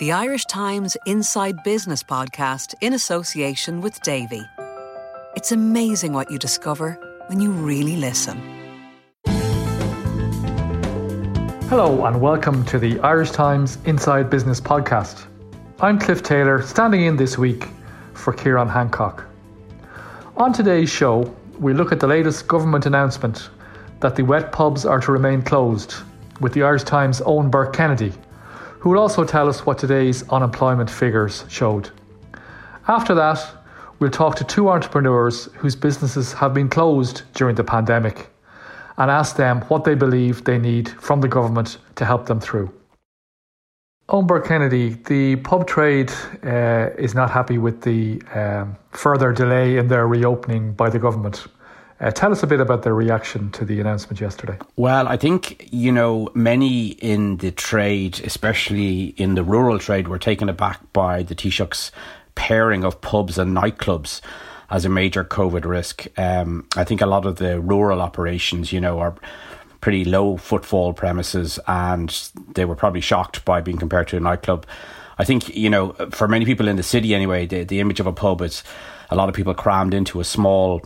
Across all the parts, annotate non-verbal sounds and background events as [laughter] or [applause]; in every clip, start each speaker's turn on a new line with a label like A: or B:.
A: The Irish Times Inside Business podcast in association with Davy. It's amazing what you discover when you really listen.
B: Hello, and welcome to the Irish Times Inside Business podcast. I'm Cliff Taylor, standing in this week for Ciarán Hancock. On today's show, we look at the latest government announcement that the wet pubs are to remain closed, with the Irish Times' own Burke Kennedy, who will also tell us what today's unemployment figures showed. After that, we'll talk to two entrepreneurs whose businesses have been closed during the pandemic and ask them what they believe they need from the government to help them through. Burke Kennedy, the pub trade uh, is not happy with the um, further delay in their reopening by the government. Uh, tell us a bit about their reaction to the announcement yesterday.
C: Well, I think, you know, many in the trade, especially in the rural trade, were taken aback by the Taoiseach's pairing of pubs and nightclubs as a major COVID risk. Um, I think a lot of the rural operations, you know, are pretty low footfall premises and they were probably shocked by being compared to a nightclub. I think, you know, for many people in the city anyway, the, the image of a pub is a lot of people crammed into a small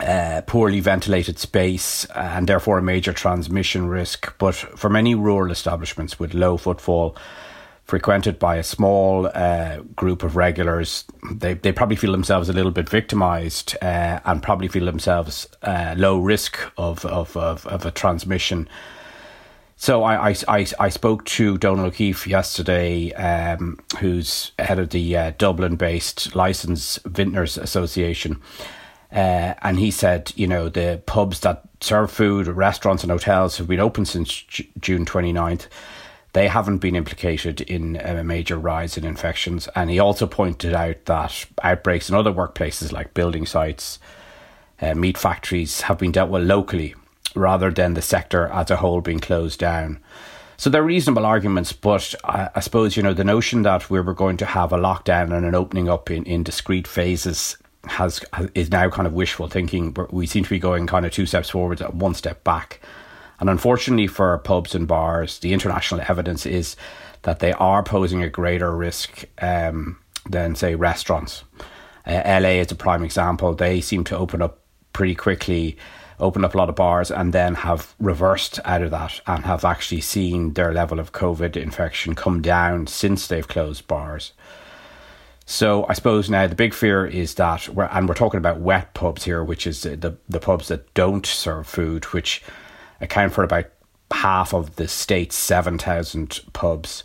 C: uh, poorly ventilated space and therefore a major transmission risk. But for many rural establishments with low footfall, frequented by a small uh, group of regulars, they, they probably feel themselves a little bit victimized uh, and probably feel themselves uh, low risk of, of, of, of, a transmission. So I, I, I, spoke to Donall O'Keeffe yesterday, um, who's head of the uh, Dublin-based Licensed Vintners Association, uh, and he said, you know, the pubs that serve food, restaurants and hotels have been open since J- June 29th. They haven't been implicated in a major rise in infections. And he also pointed out that outbreaks in other workplaces like building sites, uh, meat factories have been dealt with locally rather than the sector as a whole being closed down. So they're reasonable arguments, but I, I, suppose, you know, the notion that we were going to have a lockdown and an opening up in, in discrete phases has is now kind of wishful thinking. But we seem to be going kind of two steps forward and one step back. And unfortunately for pubs and bars, the international evidence is that they are posing a greater risk um, than, say, restaurants. Uh, LA is a prime example. They seem to open up pretty quickly, open up a lot of bars, and then have reversed out of that and have actually seen their level of COVID infection come down since they've closed bars. So I suppose now the big fear is that we're and we're talking about wet pubs here, which is the the pubs that don't serve food, which account for about half of the state's seven thousand pubs.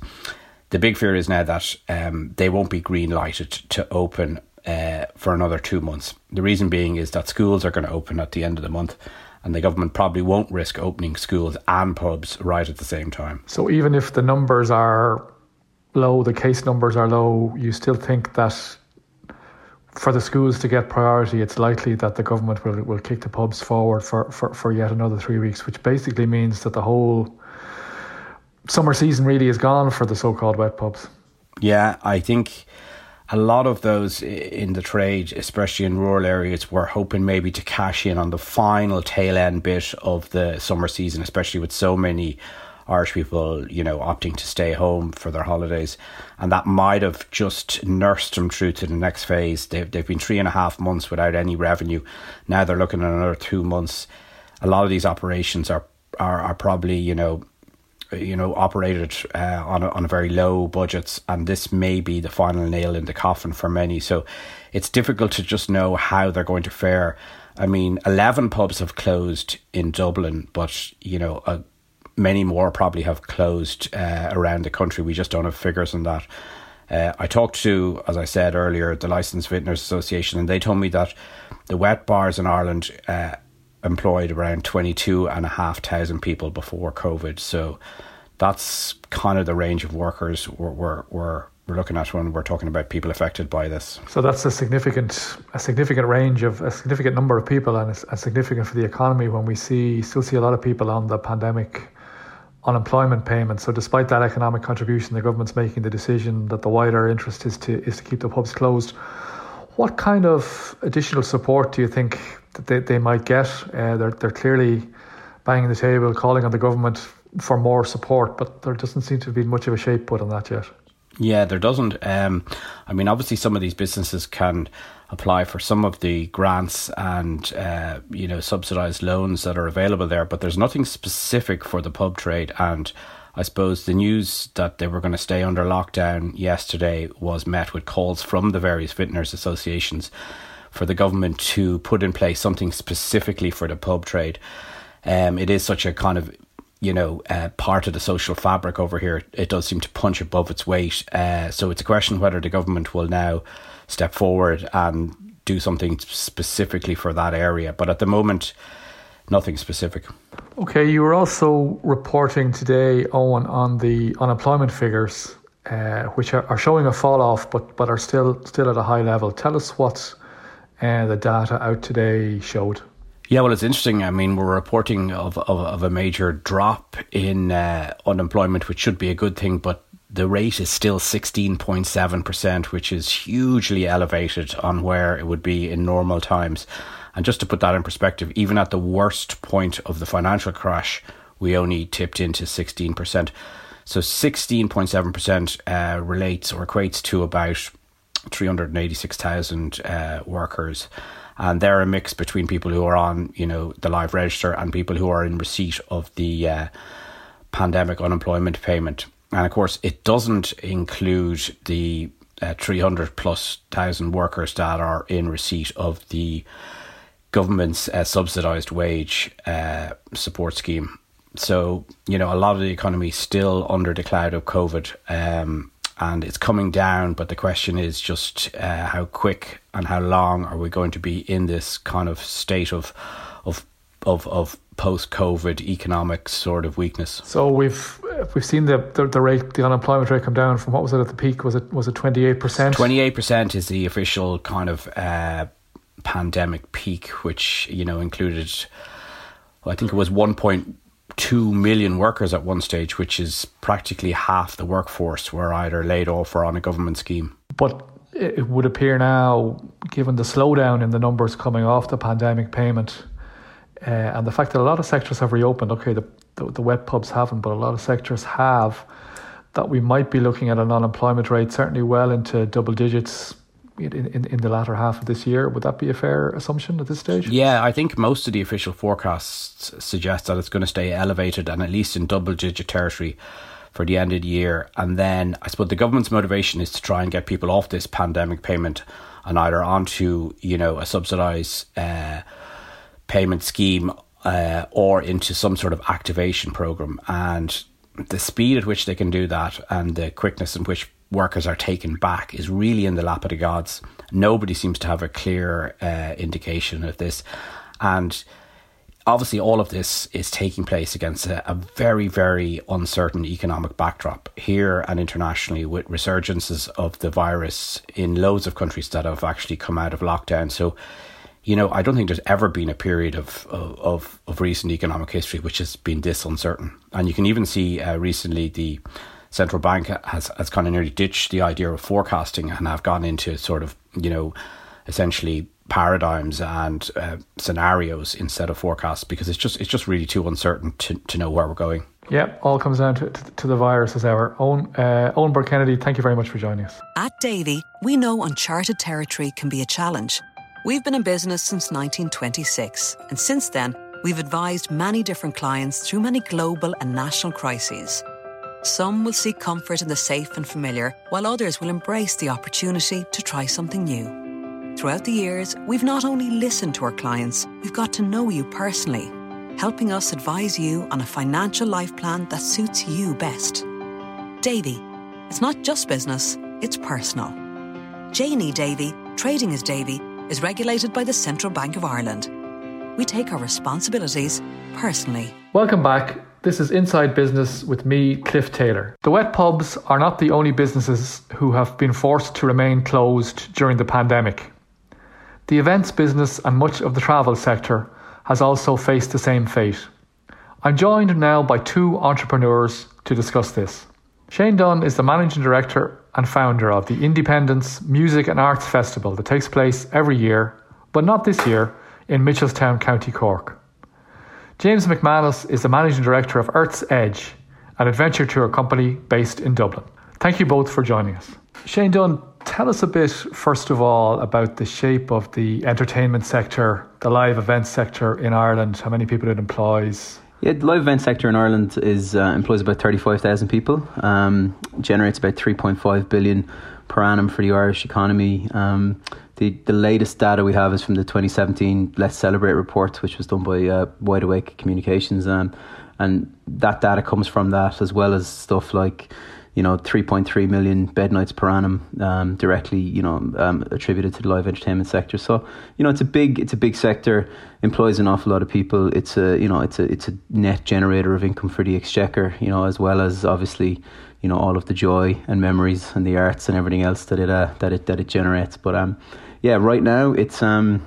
C: The big fear is now that um, they won't be green lighted to open uh, for another two months. The reason being is that schools are going to open at the end of the month, and the government probably won't risk opening schools and pubs right at the same time.
B: So even if the numbers are low, the case numbers are low, you still think that for the schools to get priority, it's likely that the government will, will kick the pubs forward for, for, for yet another three weeks, which basically means that the whole summer season really is gone for the so called wet pubs.
C: Yeah, I think a lot of those in the trade, especially in rural areas, were hoping maybe to cash in on the final tail end bit of the summer season, especially with so many Irish people, you know, opting to stay home for their holidays. And that might have just nursed them through to the next phase. They've, they've been three and a half months without any revenue. Now they're looking at another two months. A lot of these operations are, are, are probably, you know, you know, operated uh, on a, on a very low budgets, and this may be the final nail in the coffin for many. So it's difficult to just know how they're going to fare. I mean, eleven pubs have closed in Dublin, but you know, uh, many more probably have closed uh, around the country. We just don't have figures on that. Uh, I talked to, as I said earlier, the Licensed Vintners Association, and they told me that the wet bars in Ireland uh, employed around 22,500 people before COVID. So that's kind of the range of workers we're, we're, we're, we're looking at when we're talking about people affected by this.
B: So that's a significant a significant range of a significant number of people, and it's, significant for the economy when we see still see a lot of people on the pandemic unemployment payments. So despite that economic contribution, the government's making the decision that the wider interest is to is to keep the pubs closed. What kind of additional support do you think that they, they might get? Uh, they're they're clearly banging the table, calling on the government for more support, but there doesn't seem to be much of a shape put on that yet.
C: Yeah, there doesn't. Um, I mean, obviously, some of these businesses can apply for some of the grants and uh, you know subsidised loans that are available there, but there's nothing specific for the pub trade. And I suppose the news that they were going to stay under lockdown yesterday was met with calls from the various vintners associations for the government to put in place something specifically for the pub trade. Um, it is such a kind of you know, uh, part of the social fabric over here. It does seem to punch above its weight. Uh, so it's a question whether the government will now step forward and do something specifically for that area. But at the moment, nothing specific.
B: Okay, you were also reporting today, Eoin, on the unemployment figures, uh, which are, are, showing a fall off, but but are still still at a high level. Tell us what uh, the data out today showed.
C: Yeah, well, it's interesting. I mean, we're reporting of, of, of a major drop in uh, unemployment, which should be a good thing, but the rate is still 16.7%, which is hugely elevated on where it would be in normal times. And just to put that in perspective, even at the worst point of the financial crash, we only tipped into 16%. So 16.7% uh, relates or equates to about 386,000 uh, workers and they're a mix between people who are on you know the live register and people who are in receipt of the uh, pandemic unemployment payment. And of course it doesn't include the uh, 300 plus thousand workers that are in receipt of the government's uh, subsidized wage uh, support scheme. So you know a lot of the economy is still under the cloud of covid um, and it's coming down. But the question is just uh, how quick and how long are we going to be in this kind of state of of of, of post COVID economic sort of weakness.
B: So we've we've seen the, the, the rate the unemployment rate come down from what was it at the peak? Was it was it twenty eight percent?
C: Twenty eight percent is the official kind of uh, pandemic peak, which you know included. Well, I think it was one point 2 million workers at one stage, which is practically half the workforce, were either laid off or on a government scheme.
B: But it would appear now, given the slowdown in the numbers coming off the pandemic payment, uh, and the fact that a lot of sectors have reopened, okay, the, the, the wet pubs haven't, but a lot of sectors have, that we might be looking at an unemployment rate certainly well into double digits in, in, in the latter half of this year. Would that be a fair assumption at this stage?
C: Yeah, I think most of the official forecasts suggest that it's going to stay elevated and at least in double digit territory for the end of the year. And then I suppose the government's motivation is to try and get people off this pandemic payment and either onto, you know, a subsidised uh, payment scheme uh, or into some sort of activation program. And the speed at which they can do that and the quickness in which workers are taken back is really in the lap of the gods. Nobody seems to have a clear uh, indication of this. And obviously, all of this is taking place against a, a, very, very uncertain economic backdrop here and internationally with resurgences of the virus in loads of countries that have actually come out of lockdown. So, you know, I don't think there's ever been a period of, of, of recent economic history which has been this uncertain. And you can even see uh, recently the central bank has, has kind of nearly ditched the idea of forecasting and have gone into sort of, you know, essentially paradigms and uh, scenarios instead of forecasts because it's just it's just really too uncertain to, to know where we're going.
B: Yeah, all comes down to, to, to the virus as ever. Eoin, uh, Eoin Burke Kennedy, thank you very much for joining us.
A: At Davy, we know uncharted territory can be a challenge. We've been in business since 1926, and since then, We've advised many different clients through many global and national crises. Some will seek comfort in the safe and familiar, while others will embrace the opportunity to try something new. Throughout the years, we've not only listened to our clients, we've got to know you personally, helping us advise you on a financial life plan that suits you best. Davy, it's not just business, it's personal. J&E Davy, trading as Davy, is regulated by the Central Bank of Ireland. We take our responsibilities personally.
B: Welcome back. This is Inside Business with me, Cliff Taylor. The wet pubs are not the only businesses who have been forced to remain closed during the pandemic. The events business and much of the travel sector has also faced the same fate. I'm joined now by two entrepreneurs to discuss this. Shane Dunne is the managing director and founder of the Independence Music and Arts Festival that takes place every year, but not this year, in Mitchelstown, County Cork. James McManus is the managing director of Earth's Edge, an adventure tour company based in Dublin. Thank you both for joining us. Shane Dunne, tell us a bit, first of all, about the shape of the entertainment sector, the live event sector in Ireland, how many people it employs.
D: Yeah, the live event sector in Ireland is uh, employs about 35,000 people, um, generates about 3.5 billion per annum for the Irish economy. Um, the, the latest data we have is from the 2017 Let's Celebrate report, which was done by uh, Wide Awake Communications. Um, and that data comes from that, as well as stuff like, you know, 3.3 million bed nights per annum um, directly, you know, um, attributed to the live entertainment sector. So, you know, it's a big, it's a big sector, employs an awful lot of people. It's a, you know, it's a, it's a net generator of income for the exchequer, you know, as well as obviously, you know, all of the joy and memories and the arts and everything else that it, uh, that it, that it generates. But, um, yeah, right now it's um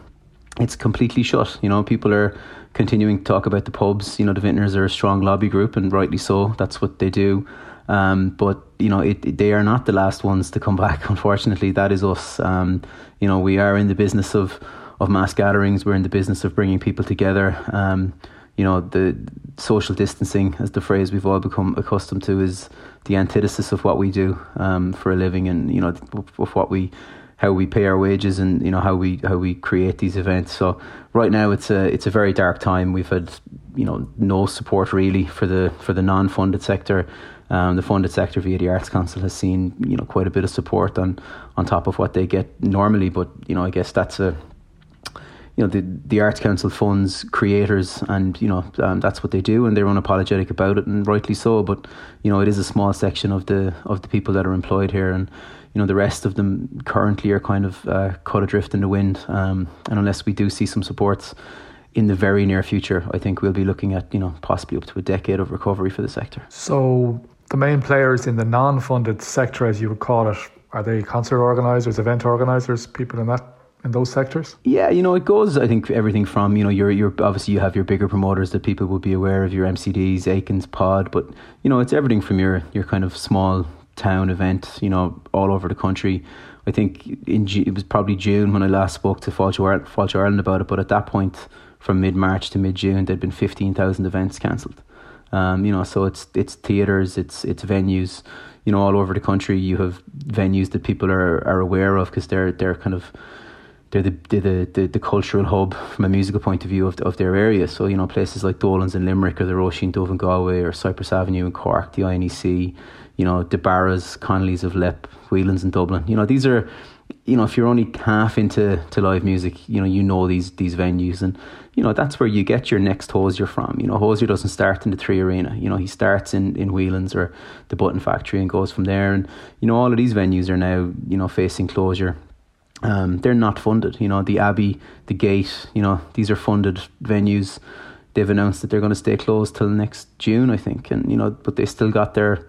D: it's completely shut. You know, people are continuing to talk about the pubs. You know, the vintners are a strong lobby group, and rightly so. That's what they do. Um, but you know, it, it, they are not the last ones to come [laughs] back. Unfortunately, that is us. Um, you know, we are in the business of of mass gatherings. We're in the business of bringing people together. Um, you know, the social distancing, as the phrase we've all become accustomed to, is the antithesis of what we do um, for a living, and you know, of what we how we pay our wages and you know how we how we create these events. So right now it's a it's a very dark time. We've had you know no support really for the for the non-funded sector. Um, the funded sector via the Arts Council has seen you know quite a bit of support on on top of what they get normally. But you know I guess that's a you know the the Arts Council funds creators, and you know um, that's what they do, and they're unapologetic about it, and rightly so. But you know it is a small section of the of the people that are employed here, and you know the rest of them currently are kind of uh, caught adrift in the wind. Um, and unless we do see some supports in the very near future, I think we'll be looking at you know possibly up to a decade of recovery for the sector.
B: So the main players in the non-funded sector, as you would call it, are they concert organisers, event organisers, people in that in those sectors?
D: Yeah, you know, it goes. I think everything from you know, you're you're obviously you have your bigger promoters that people will be aware of, your MCDs, Aikens, Pod, but you know, it's everything from your your kind of small town event, you know, all over the country. I think in it was probably June when I last spoke to Fáilte Ireland about it, but at that point, from mid March to mid June, there'd been fifteen thousand events cancelled. Um, you know, so it's it's theaters, it's it's venues, you know, all over the country. You have venues that people are are aware of because they're they're kind of they're the, the, the, the cultural hub from a musical point of view of, of their area. So, you know, places like Dolan's in Limerick or the Roisin Dubh in Galway or Cypress Avenue in Cork, the INEC, you know, the Barras, Connolly's of Leap, Whelan's in Dublin. You know, these are, you know, if you're only half into to live music, you know, you know these these venues, and you know that's where you get your next Hozier from. You know, Hozier doesn't start in the Three Arena. You know, he starts in in Whelan's or the Button Factory and goes from there. And you know, all of these venues are now you know facing closure. Um, they're not funded. You know, the Abbey, the Gate. You know, these are funded venues. They've announced that they're going to stay closed till next June, I think, and you know, but they still got their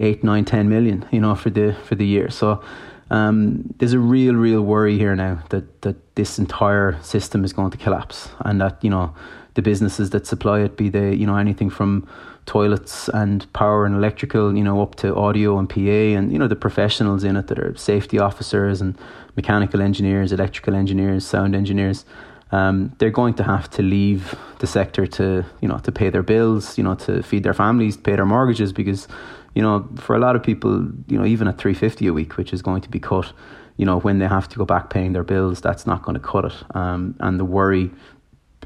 D: eight, nine, ten million, you know, for the for the year. So um, there's a real, real worry here now that that this entire system is going to collapse, and that you know the businesses that supply it, be they you know anything from toilets and power and electrical, you know, up to audio and PA, and you know the professionals in it that are safety officers and mechanical engineers, electrical engineers, sound engineers. Um, they're going to have to leave the sector to you know to pay their bills, you know, to feed their families, pay their mortgages because you know, for a lot of people, you know, even at 350 a week, which is going to be cut, you know, when they have to go back paying their bills, that's not going to cut it. Um, and the worry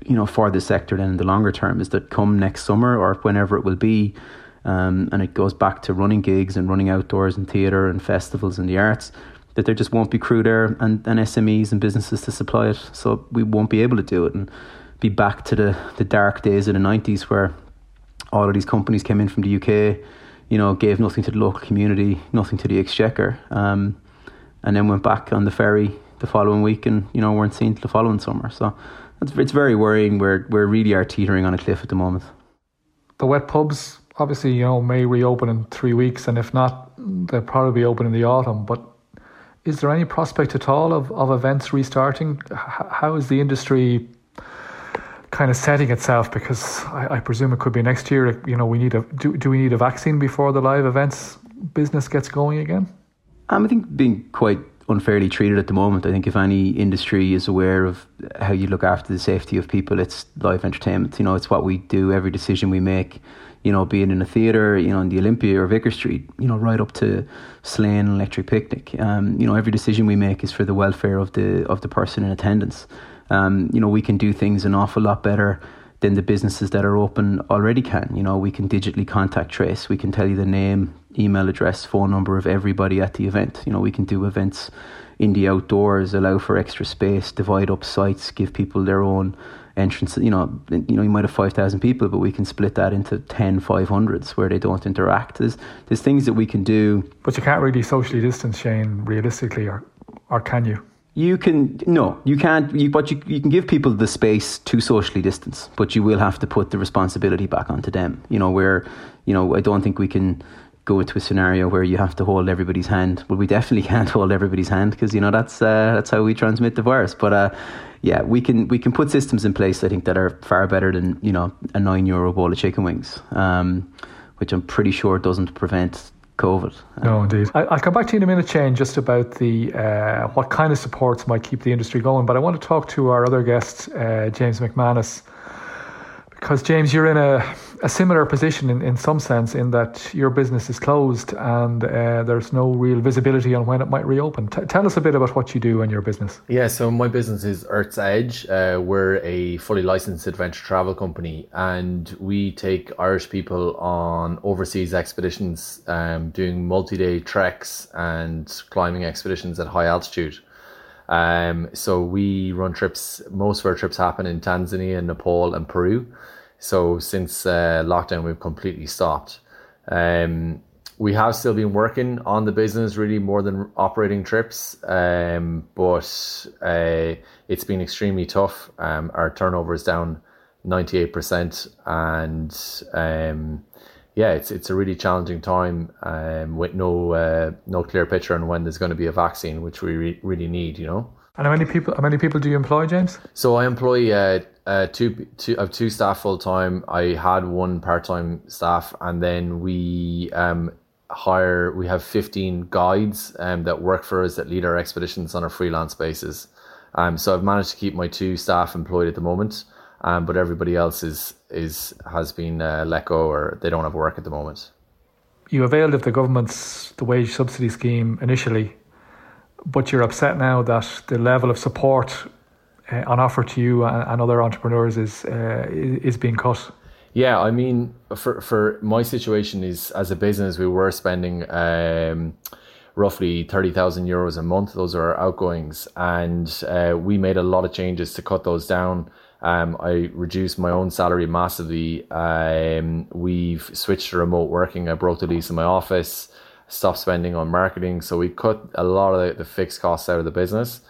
D: you know, for the sector then in the longer term is that come next summer or whenever it will be, um, and it goes back to running gigs and running outdoors and theatre and festivals and the arts, that there just won't be crew there and, and SMEs and businesses to supply it. So we won't be able to do it and be back to the, the dark days of the 90s where all of these companies came in from the UK, you know, gave nothing to the local community, nothing to the exchequer, um, and then went back on the ferry the following week and, you know, weren't seen till the following summer. So it's, it's very worrying. We're, we really are teetering on a cliff at the moment.
B: The wet pubs, obviously, you know, may reopen in three weeks, and if not, they'll probably be open in the autumn. But is there any prospect at all of, of events restarting? H- how is the industry kind of setting itself? Because I, I, presume it could be next year. You know, we need a do, do we need a vaccine before the live events business gets going again?
D: Um, I think being quite unfairly treated at the moment. I think if any industry is aware of how you look after the safety of people, it's live entertainment. You know, it's what we do. Every decision we make, you know, being in a theatre, you know, in the Olympia or Vicar Street, you know, right up to Slane Electric Picnic. Um, you know, every decision we make is for the welfare of the of the person in attendance. Um, you know, we can do things an awful lot better than the businesses that are open already can. You know, we can digitally contact trace. We can tell you the name, email address, phone number of everybody at the event. You know, we can do events in the outdoors, allow for extra space, divide up sites, give people their own entrance. You know, you know, you might have five thousand people, but we can split that into 10 500s where they don't interact. There's there's things that we can do.
B: But you can't really socially distance, Shane, realistically, or or can you?
D: You can no, you can't. You, but you you can give people the space to socially distance, but you will have to put the responsibility back onto them. You know where, you know, I don't think we can go into a scenario where you have to hold everybody's hand. Well, we definitely [laughs] can't hold everybody's hand because you know that's uh, that's how we transmit the virus. But uh, yeah, we can we can put systems in place. I think that are far better than you know a nine euro bowl of chicken wings, um, which I'm pretty sure doesn't prevent COVID.
B: No, indeed. I, will come back to you in a minute, Shane, just about the uh, what kind of supports might keep the industry going. But I want to talk to our other guest, uh, James McManus, because James, you're in a a similar position in, in some sense in that your business is closed and uh, there's no real visibility on when it might reopen. T- tell us a bit about what you do in your business.
E: Yeah, so my business is Earth's Edge. Uh, we're a fully licensed adventure travel company and we take Irish people on overseas expeditions, um, doing multi day treks and climbing expeditions at high altitude. Um, so we run trips, most of our trips happen in Tanzania, Nepal, and Peru. So since uh, lockdown, we've completely stopped. Um, we have still been working on the business really more than operating trips, um, but uh, it's been extremely tough. Um, our turnover is down 98%, and um, yeah, it's it's a really challenging time um, with no uh, no clear picture on when there's going to be a vaccine, which we re- really need, you know.
B: And how many people? How many people do you employ, James?
E: So I employ uh, uh, two, two, of two staff full time. I had one part time staff, and then we um, hire. We have fifteen guides um, that work for us that lead our expeditions on a freelance basis. Um, so I've managed to keep my two staff employed at the moment, um, but everybody else is is has been uh, let go or they don't have work at the moment.
B: You availed of the government's the wage subsidy scheme initially but you're upset now that the level of support uh, on offer to you and, and other entrepreneurs is uh, is being cut.
E: Yeah, I mean, for for my situation is as a business, we were spending um, roughly thirty thousand euros a month. Those are our outgoings, and uh, we made a lot of changes to cut those down. Um, I reduced my own salary massively. Um, we've switched to remote working. I broke the lease in my office stop spending on marketing. So we cut a lot of the, the fixed costs out of the business.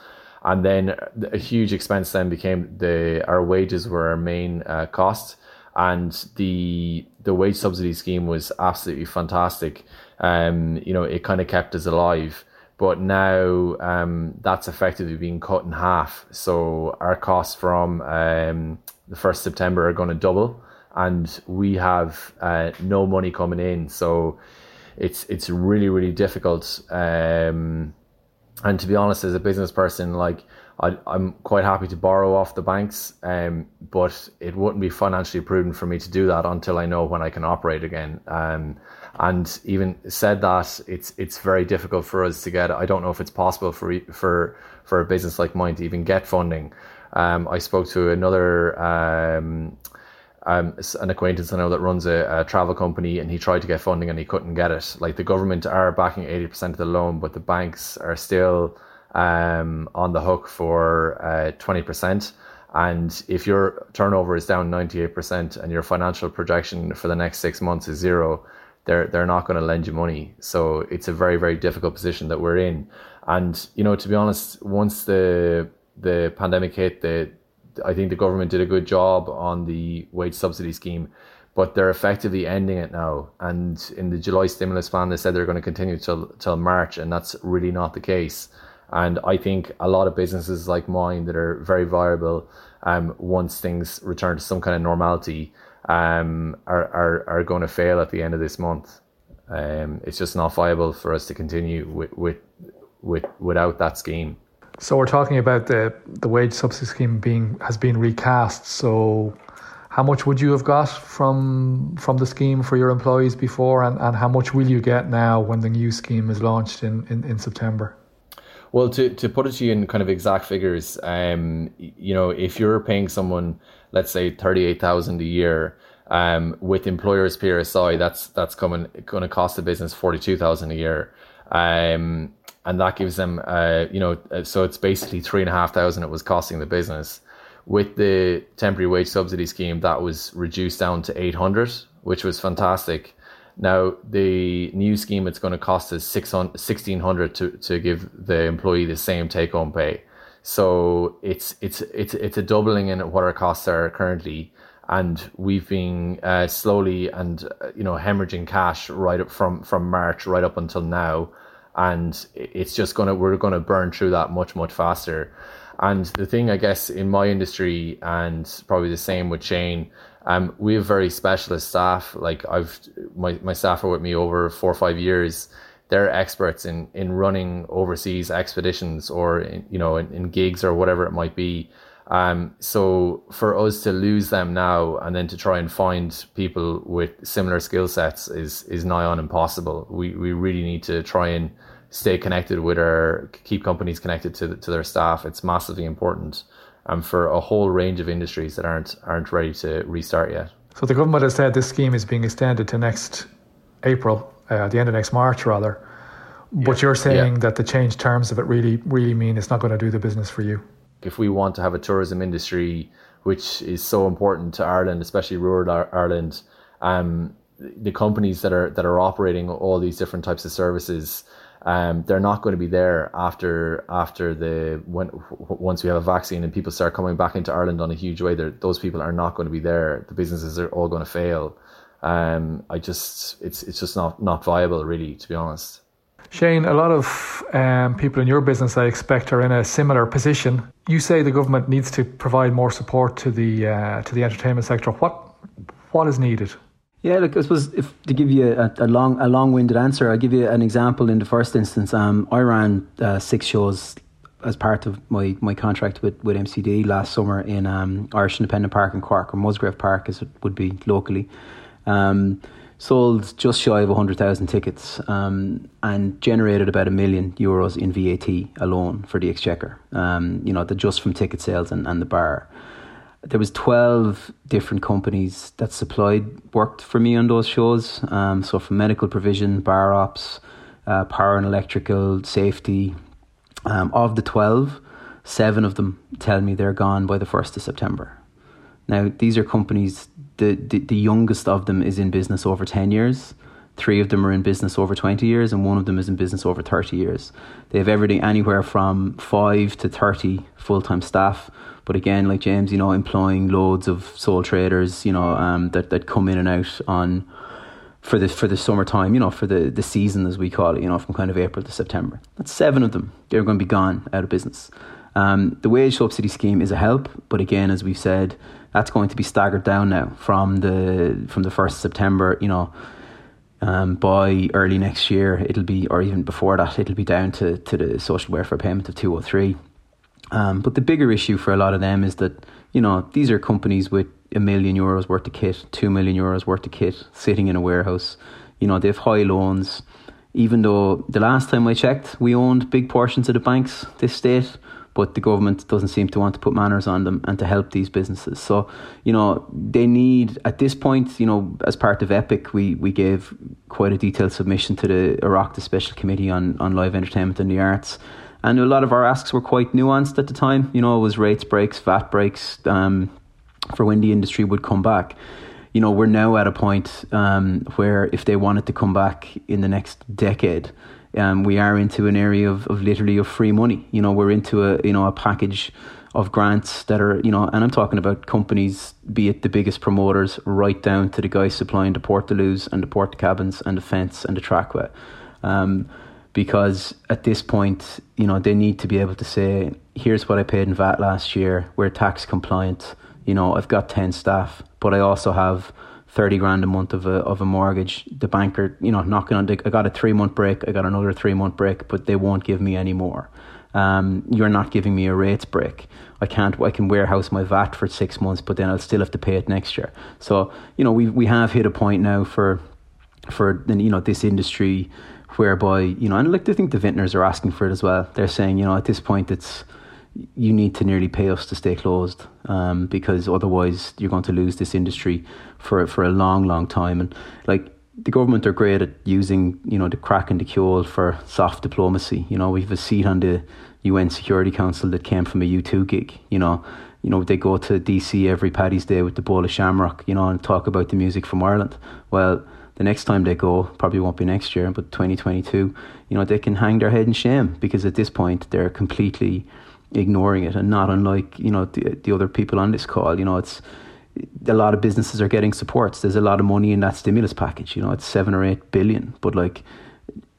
E: And then a huge expense then became the our wages were our main uh, cost, and the the wage subsidy scheme was absolutely fantastic. Um, you know, it kind of kept us alive. But now um, that's effectively being cut in half. So our costs from um, the first September are going to double, and we have uh, no money coming in. So it's it's really really difficult. Um, and to be honest, as a business person, like I, am quite happy to borrow off the banks, um, but it wouldn't be financially prudent for me to do that until I know when I can operate again. Um, and even said that, it's it's very difficult for us to get. I don't know if it's possible for for for a business like mine to even get funding. Um, I spoke to another um, um, an acquaintance I know that runs a, a, travel company, and he tried to get funding and he couldn't get it. Like the government are backing eighty percent of the loan, but the banks are still um, on the hook for uh, twenty uh, percent. And if your turnover is down ninety eight percent and your financial projection for the next six months is zero, they're they're not going to lend you money. So it's a very very difficult position that we're in. And you know, to be honest, once the the pandemic hit, the I think the government did a good job on the wage subsidy scheme, but they're effectively ending it now. And in the July stimulus plan, they said they're going to continue till till March, and that's really not the case. And I think a lot of businesses like mine that are very viable, um, once things return to some kind of normality, um, are, are, are going to fail at the end of this month. Um, it's just not viable for us to continue with, with, with without that scheme.
B: So we're talking about the the wage subsidy scheme being has been recast. So how much would you have got from from the scheme for your employees before and, and how much will you get now when the new scheme is launched in, in, in September?
E: Well, to, to put it to you in kind of exact figures, um, you know, if you're paying someone, let's say thirty eight thousand a year, um, with employers PRSI, that's that's coming going to cost the business forty two thousand a year. Um, and that gives them, uh, you know, uh, so it's basically three and a half thousand it was costing the business. With the temporary wage subsidy scheme, that was reduced down to 800, which was fantastic. Now, the new scheme, it's going to cost us 1600 to, to give the employee the same take home pay. So it's, it's, it's, it's a doubling in what our costs are currently. And we've been uh, slowly and, uh, you know, hemorrhaging cash right up from, from March right up until now and it's just gonna we're gonna burn through that much much faster. And the thing I guess in my industry and probably the same with Shane, um, we have very specialist staff. Like I've my my staff are with me over four or five years. They're experts in in running overseas expeditions or in, you know in, in gigs or whatever it might be. Um, so for us to lose them now and then to try and find people with similar skill sets is is nigh on impossible. We we really need to try and stay connected with our keep companies connected to to their staff. It's massively important, um, for a whole range of industries that aren't aren't ready to restart yet.
B: So the government has said this scheme is being extended to next April, uh, the end of next March, rather. But yeah. you're saying yeah. that the changed terms of it really really mean it's not going to do the business for you.
E: If we want to have a tourism industry which is so important to Ireland, especially rural Ireland, um, the companies that are that are operating all these different types of services um, they're not going to be there after after the when once we have a vaccine and people start coming back into Ireland on a huge way. Those people are not going to be there. The businesses are all going to fail. Um, I just it's it's just not not viable really to be honest.
B: Shane, a lot of um, people in your business, I expect, are in a similar position. You say the government needs to provide more support to the uh, to the entertainment sector. What what is needed?
D: Yeah, look, I suppose if to give you a, a long, a long-winded answer, I'll give you an example. In the first instance, um, I ran uh, six shows as part of my, my contract with, with MCD last summer in um, Irish Independent Park in Cork, or Musgrave Park, as it would be locally. Um, sold just shy of 100,000 tickets um, and generated about a million euros in VAT alone for the Exchequer, um, you know, the just from ticket sales and, and the bar. There was 12 different companies that supplied worked for me on those shows. Um, so from medical provision bar ops uh, power and electrical safety um, of the 12 seven of them tell me they're gone by the 1st of september. Now these are companies the, the, the youngest of them is in business over 10 years three of them are in business over 20 years and one of them is in business over 30 years they have everything anywhere from 5 to 30 full-time staff but again, like James, you know, employing loads of sole traders, you know, um, that that come in and out on for the for the summertime, you know, for the the season as we call it, you know, from kind of April to September. That's seven of them. They're going to be gone out of business. Um, the wage subsidy scheme is a help, but again, as we've said, that's going to be staggered down now from the from the first September. You know, um, by early next year, it'll be, or even before that, it'll be down to to the social welfare payment of two hundred three. Um, but the bigger issue for a lot of them is that, you know, these are companies with a million euros worth of kit, two million euros worth of kit sitting in a warehouse. You know, they have high loans. Even though the last time I checked, we owned big portions of the banks, this state, but the government doesn't seem to want to put manners on them and to help these businesses. So, you know, they need at this point, you know, as part of EPIC, we we gave quite a detailed submission to the Oireachtas Special Committee on on live entertainment and the arts. And a lot of our asks were quite nuanced at the time. You know, it was rates breaks, VAT breaks, um, for when the industry would come back you know, we're now at a point um, where if they wanted to come back in the next decade, um, we are into an area of, of literally of free money. You know, we're into a you know a package of grants that are you know, and I'm talking about companies, be it the biggest promoters, right down to the guys supplying the Portaloos and the port cabins and the fence and the trackway. Um, because at this point, you know, they need to be able to say, here's what I paid in VAT last year. We're tax compliant. You know, I've got ten staff but I also have thirty grand a month of a of a mortgage. The banker, you know, knocking on. The, I got a three month break. I got another three month break, but they won't give me any more. Um, you're not giving me a rates break. I can't. I can warehouse my VAT for six months, but then I'll still have to pay it next year. So you know, we we have hit a point now for for you know this industry whereby you know, and like I think the vintners are asking for it as well. They're saying you know at this point it's you need to nearly pay us to stay closed um, because otherwise you're going to lose this industry for for a long, long time. And like the government are great at using you know the craic and the ceoil for soft diplomacy. You know we've a seat on the UN Security Council that came from a U two gig. You know. You know, they go to DC every Paddy's Day with the bowl of shamrock, you know, and talk about the music from Ireland. Well, the next time they go probably won't be next year, but 2022, you know, they can hang their head in shame because at this point they're completely ignoring it and not unlike you know the, the other people on this call. You know it's a lot of businesses are getting supports. There's a lot of money in that stimulus package. You know it's 7 or 8 billion. But like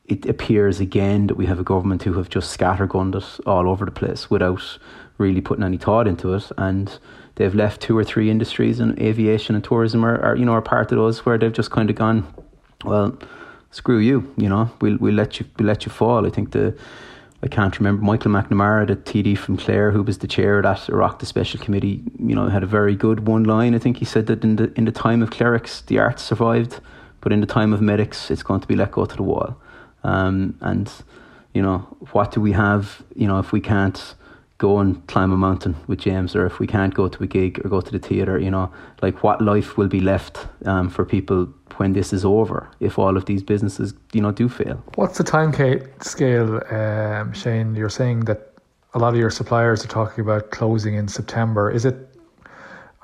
D: it appears again that we have a government who have just scattergunned us all over the place without really putting any thought into it. And they've left two or three industries and aviation and tourism are, are you know are part of those where they've just kind of gone well screw you you know? We'll, we'll let you we'll let you fall. I think the I can't remember Michael McNamara, the TD from Clare, who was the chair of that Oireachtas Special Committee. You know, had a very good one line. I think he said that in the in the time of clerics, the arts survived, but in the time of medics, it's going to be let go to the wall. Um, and you know, what do we have? You know, if we can't go and climb a mountain with James, or if we can't go to a gig or go to the theatre, you know, like what life will be left um, for people when this is over if all of these businesses you know do fail
B: what's the time scale um, Shane you're saying that a lot of your suppliers are talking about closing in September is it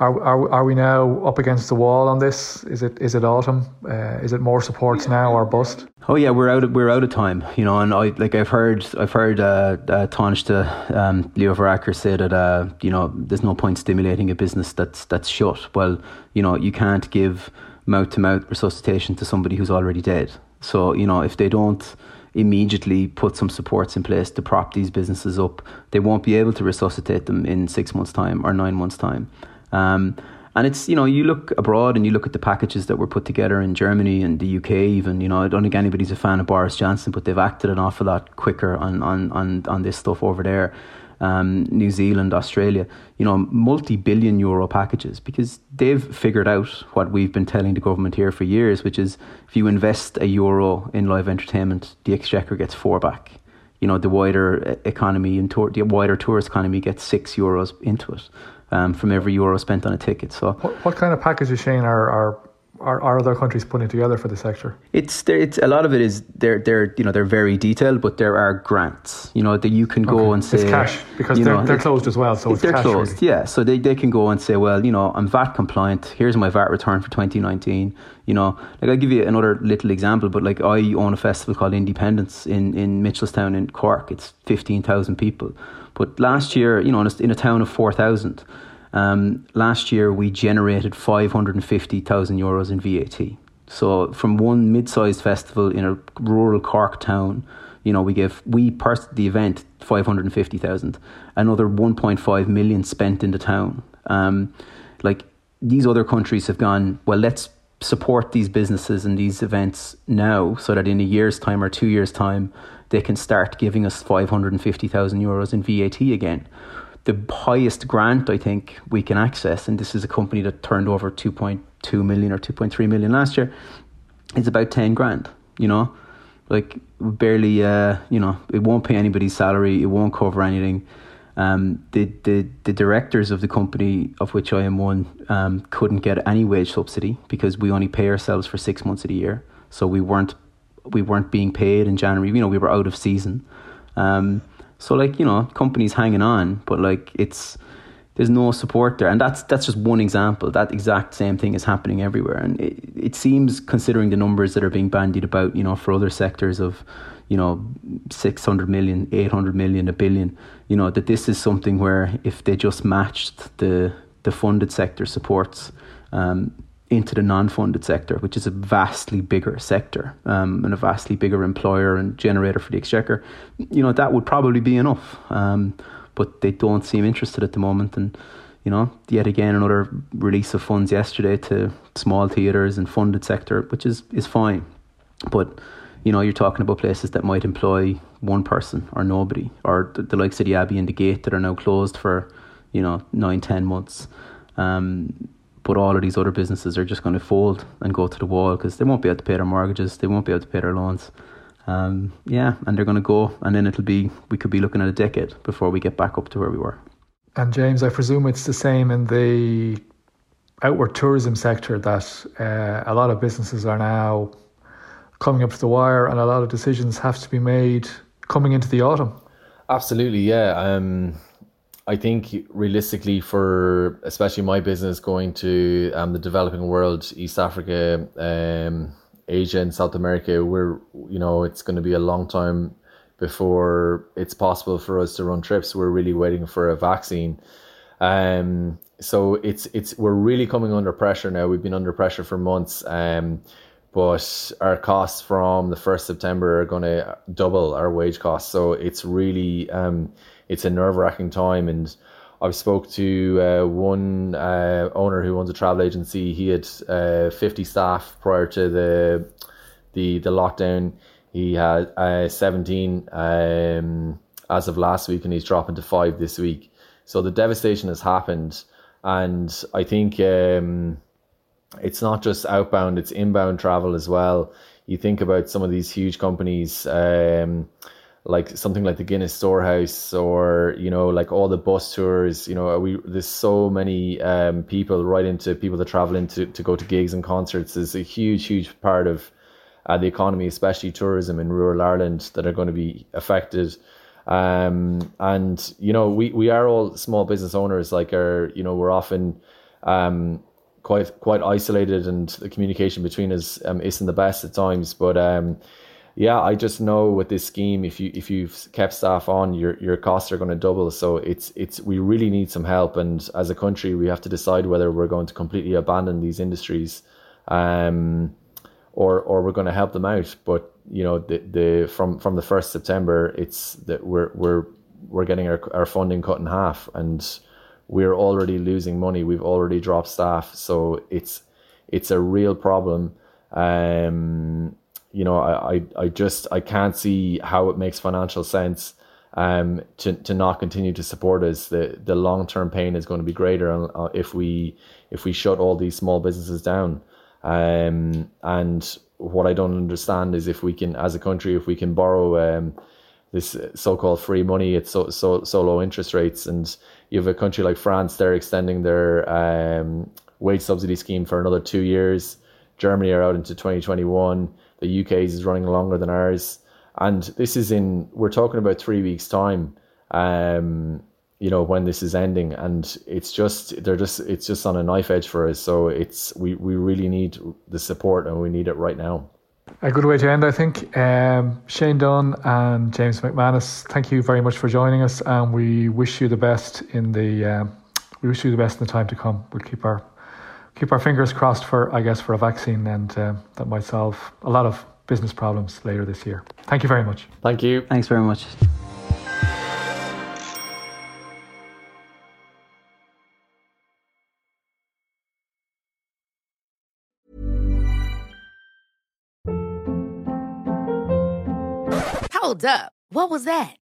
B: are, are, are we now up against the wall on this? Is it is it autumn? Uh, is it more supports now or bust?
D: Oh yeah, we're out of we're out of time, you know. And I like I've heard I've heard uh, uh, Taoiseach um, Leo Varadkar say that uh, you know there's no point stimulating a business that's that's shut. Well, you know you can't give mouth to mouth resuscitation to somebody who's already dead. So, you know, if they don't immediately put some supports in place to prop these businesses up, they won't be able to resuscitate them in six months' time or nine months' time. Um, and it's, you know, you look abroad and you look at the packages that were put together in Germany and the UK, even, you know, I don't think anybody's a fan of Boris Johnson, but they've acted an awful lot quicker on, on, on, on this stuff over there um, New Zealand, Australia, you know, multi billion euro packages because they've figured out what we've been telling the government here for years, which is if you invest a euro in live entertainment, the exchequer gets four back. You know, the wider economy and tour, the wider tourist economy gets six euros into it um, from every euro spent on a ticket. So,
B: what, what kind of packages, Shane, are, are are, are other countries putting together for the sector?
D: It's there. It's a lot of it is they're they're you know they're very detailed, but there are grants. You know that you can go okay. and say
B: it's cash because they're, know, they're closed as well. So
D: they're closed.
B: Really.
D: Yeah, so they, they can go and say, well, you know, I'm VAT compliant. Here's my VAT return for 2019. You know, like I'll give you another little example, but like I own a festival called Independence in in Mitchelstown in Cork. It's fifteen thousand people, but last year, you know, in a, in a town of four thousand um, last year, we generated 550,000 euros in VAT. So, from one mid sized festival in a rural Cork town, you know, we gave, we pers- the event 550,000, another 1.5 million spent in the town. Um, like, these other countries have gone, well, let's support these businesses and these events now so that in a year's time or two years' time, they can start giving us 550,000 euros in VAT again the highest grant I think we can access, and this is a company that turned over 2.2 million or 2.3 million last year, is about 10 grand, you know? Like barely, uh, you know, it won't pay anybody's salary, it won't cover anything. Um, the, the the directors of the company of which I am one um, couldn't get any wage subsidy because we only pay ourselves for six months of the year, so we weren't we weren't being paid in January. You know, we were out of season. Um, so like you know, companies hanging on, but like it's there's no support there, and that's that's just one example. That exact same thing is happening everywhere, and it, it seems, considering the numbers that are being bandied about, you know, for other sectors of you know 600 million 800 million a billion you know that this is something where if they just matched the the funded sector supports um, into the non-funded sector which is a vastly bigger sector um, and a vastly bigger employer and generator for the exchequer. You know that would probably be enough um, but they don't seem interested at the moment. And you know yet again another release of funds yesterday to small theatres and funded sector which is is fine. But you know, you're talking about places that might employ one person or nobody, or the, the likes of the Abbey and the Gate that are now closed for, you know, nine, ten months. Um, but all of these other businesses are just going to fold and go to the wall because they won't be able to pay their mortgages, they won't be able to pay their loans. Um, yeah, and they're going to go, and then it'll be we could be looking at a decade before we get back up to where we were.
B: And James, I presume it's the same in the outward tourism sector that uh, a lot of businesses are now coming up to the wire, and a lot of decisions have to be made coming into the autumn.
E: Absolutely, yeah. Um, I think realistically, for especially my business going to um, the developing world, East Africa, um, Asia, and South America, we're you know it's going to be a long time before it's possible for us to run trips. We're really waiting for a vaccine. Um, so it's it's we're really coming under pressure now. We've been under pressure for months. Um, but our costs from the first September are going to double our wage costs. So it's really um, it's a nerve wracking time. And I've spoke to uh, one uh, owner who owns a travel agency. He had uh, 50 staff prior to the the the lockdown. He had uh, 17 um, as of last week, and he's dropping to five this week. So the devastation has happened, and I think. Um, it's not just outbound, it's inbound travel as well. You think about some of these huge companies, um, like something like the Guinness Storehouse, or you know, like all the bus tours. You know, we there's so many um, people right into people that travel into to go to gigs and concerts. Is a huge, huge part of uh, the economy, especially tourism in rural Ireland, that are going to be affected. Um, and you know, we we are all small business owners. Like, are you know, we're often um, quite quite isolated, and the communication between us um, isn't the best at times. But um, yeah, I just know with this scheme, if you if you've kept staff on, your your costs are going to double. So it's it's we really need some help, and as a country, we have to decide whether we're going to completely abandon these industries, um, or or we're going to help them out. But you know, the the from from the first September, it's that we're we're we're getting our our funding cut in half, and we're already losing money. We've already dropped staff, so it's it's a real problem. Um, you know, I, I, I just I can't see how it makes financial sense um, to to not continue to support us. The the long term pain is going to be greater uh, if we if we shut all these small businesses down. Um, and what I don't understand is if we can, as a country, if we can borrow um, this so-called free money at so so so low interest rates, and you have a country like France, they're extending their um, wage subsidy scheme for another two years. Germany are out into 2021. The UK is running longer than ours, and this is in we're talking about three weeks time. Um, you know when this is ending, and it's just they're just it's just on a knife edge for us. So it's we we really need the support, and we need it right now.
B: A good way to end, I think. Um, Shane Dunne and James McManus, thank you very much for joining us, and we wish you the best in the. Um, we wish you the best in the time to come. We'll keep our keep our fingers crossed for, I guess, for a vaccine, and um, that might solve a lot of business problems later this year. Thank you very much.
E: Thank you.
D: Thanks very much.
F: Hold up. What was that?